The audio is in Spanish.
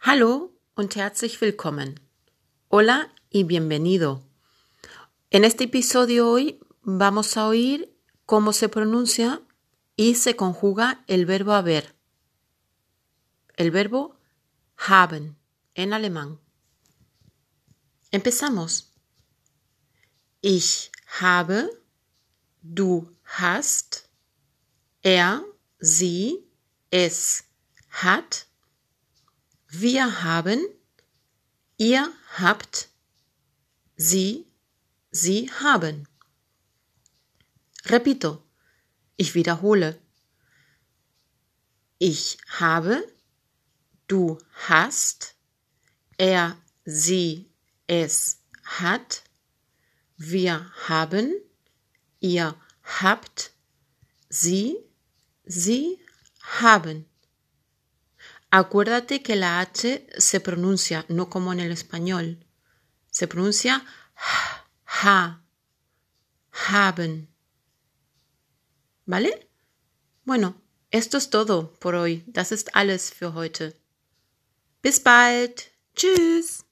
Hallo und herzlich willkommen. Hola y bienvenido. En este episodio hoy vamos a oír cómo se pronuncia y se conjuga el verbo haber. El verbo haben en alemán. Empezamos. Ich habe, du hast, er, sie, es hat, wir haben, ihr habt, sie, sie haben. Repito, ich wiederhole. Ich habe, du hast, er, sie, es hat, wir haben, ihr habt, sie, sie haben. Acuérdate que la H se pronuncia no como en el español. Se pronuncia ha, haben. ¿Vale? Bueno, esto es todo por hoy. Das ist alles für heute. Bis bald. Tschüss.